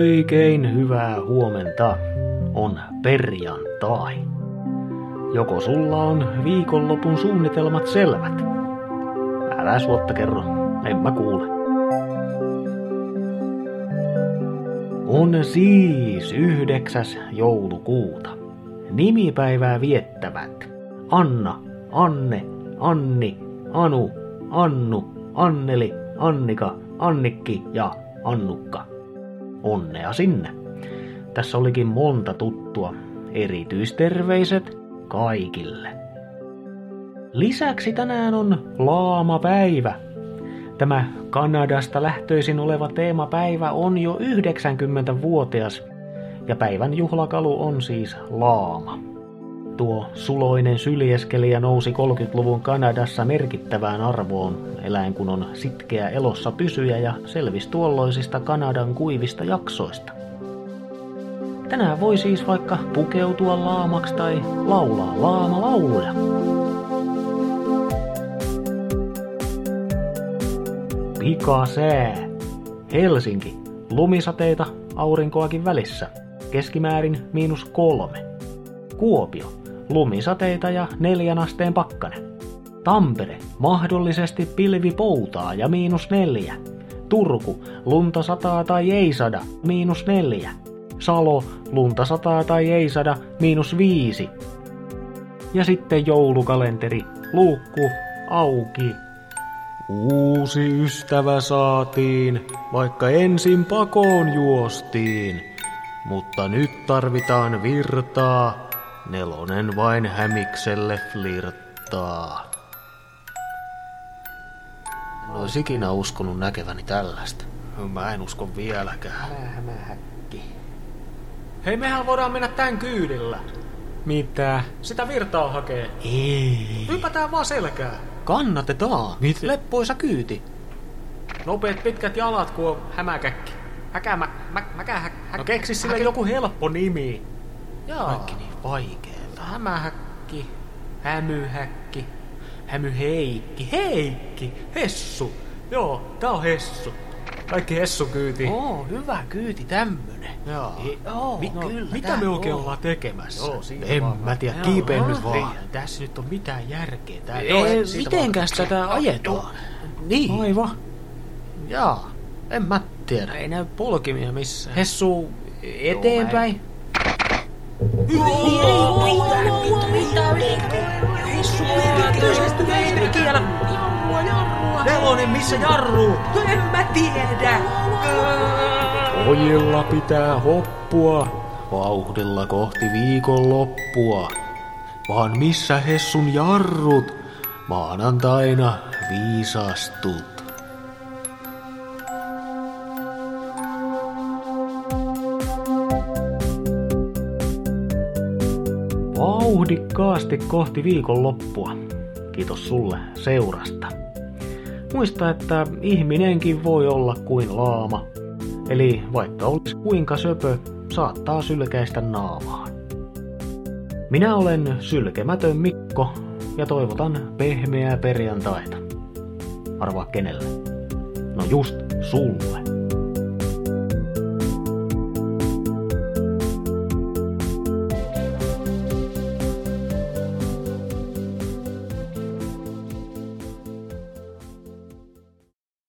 Oikein hyvää huomenta. On perjantai. Joko sulla on viikonlopun suunnitelmat selvät? Älä suotta kerro, en mä kuule. On siis 9. joulukuuta. Nimipäivää viettävät Anna, Anne, Anni, Anu, Annu, Anneli, Annika, Annikki ja Annukka. Onnea sinne. Tässä olikin monta tuttua. Erityisterveiset kaikille. Lisäksi tänään on laamapäivä. Tämä Kanadasta lähtöisin oleva teemapäivä on jo 90-vuotias ja päivän juhlakalu on siis laama. Tuo suloinen syljeskelijä nousi 30-luvun Kanadassa merkittävään arvoon, eläin kun on sitkeä elossa pysyjä ja selvisi tuolloisista Kanadan kuivista jaksoista. Tänään voi siis vaikka pukeutua laamaksi tai laulaa laamalauluja. Pikasää. Helsinki. Lumisateita, aurinkoakin välissä. Keskimäärin miinus kolme. Kuopio. Lumisateita ja neljän asteen pakkanen. Tampere. Mahdollisesti pilvi poutaa ja miinus neljä. Turku. Lunta sataa tai ei sada, miinus neljä. Salo. Lunta sataa tai ei sada, miinus viisi. Ja sitten joulukalenteri. Luukku. Auki. Uusi ystävä saatiin, vaikka ensin pakoon juostiin. Mutta nyt tarvitaan virtaa, nelonen vain hämikselle flirttaa. En ois ikinä uskonut näkeväni tällaista. Mä en usko vieläkään. Hämähäkki. Hei, mehän voidaan mennä tän kyydillä. Mitä? Sitä virtaa hakee. Ei. Hypätään vaan selkää. Kannatetaan. Mit? Leppoisa kyyti. Nopeet pitkät jalat, kun on hämäkäkki. Häkä, mä, mä, mäkä, hä, hä, No keksi sille häkä- joku helppo nimi. Jaa. Kaikki niin vaikeeta. Hämähäkki. Hämyhäkki. Hämyheikki. Heikki. Hessu. Joo, tää on Hessu. Kaikki Hessu kyyti. Oo, hyvä kyyti tämmönen. Jaa. Ei, oo, Mi- no, kyllä. mitä me oikein ollaan tekemässä? Joo, en mä tiedä, Joo. kiipeen nyt vaan. Ei tässä nyt on mitään järkeä. Tää, Ei, siitä mitenkäs vaan- tätä ajetaan? Niin. Aivan. Jaa, en mä tiedä. Ei näy polkimia missään. Hessu eteenpäin. Nelonen, missä jarru? En mä tiedä. Ojilla pitää hoppua, vauhdilla kohti viikon loppua. Vaan missä Hessun jarrut? Maanantaina viisastut. Vauhdikkaasti kohti viikon loppua. Kiitos sulle seurasta. Muista, että ihminenkin voi olla kuin laama. Eli vaikka olisi kuinka söpö, saattaa sylkäistä naamaan. Minä olen sylkemätön Mikko ja toivotan pehmeää perjantaita. Arvaa kenelle? No just sulle.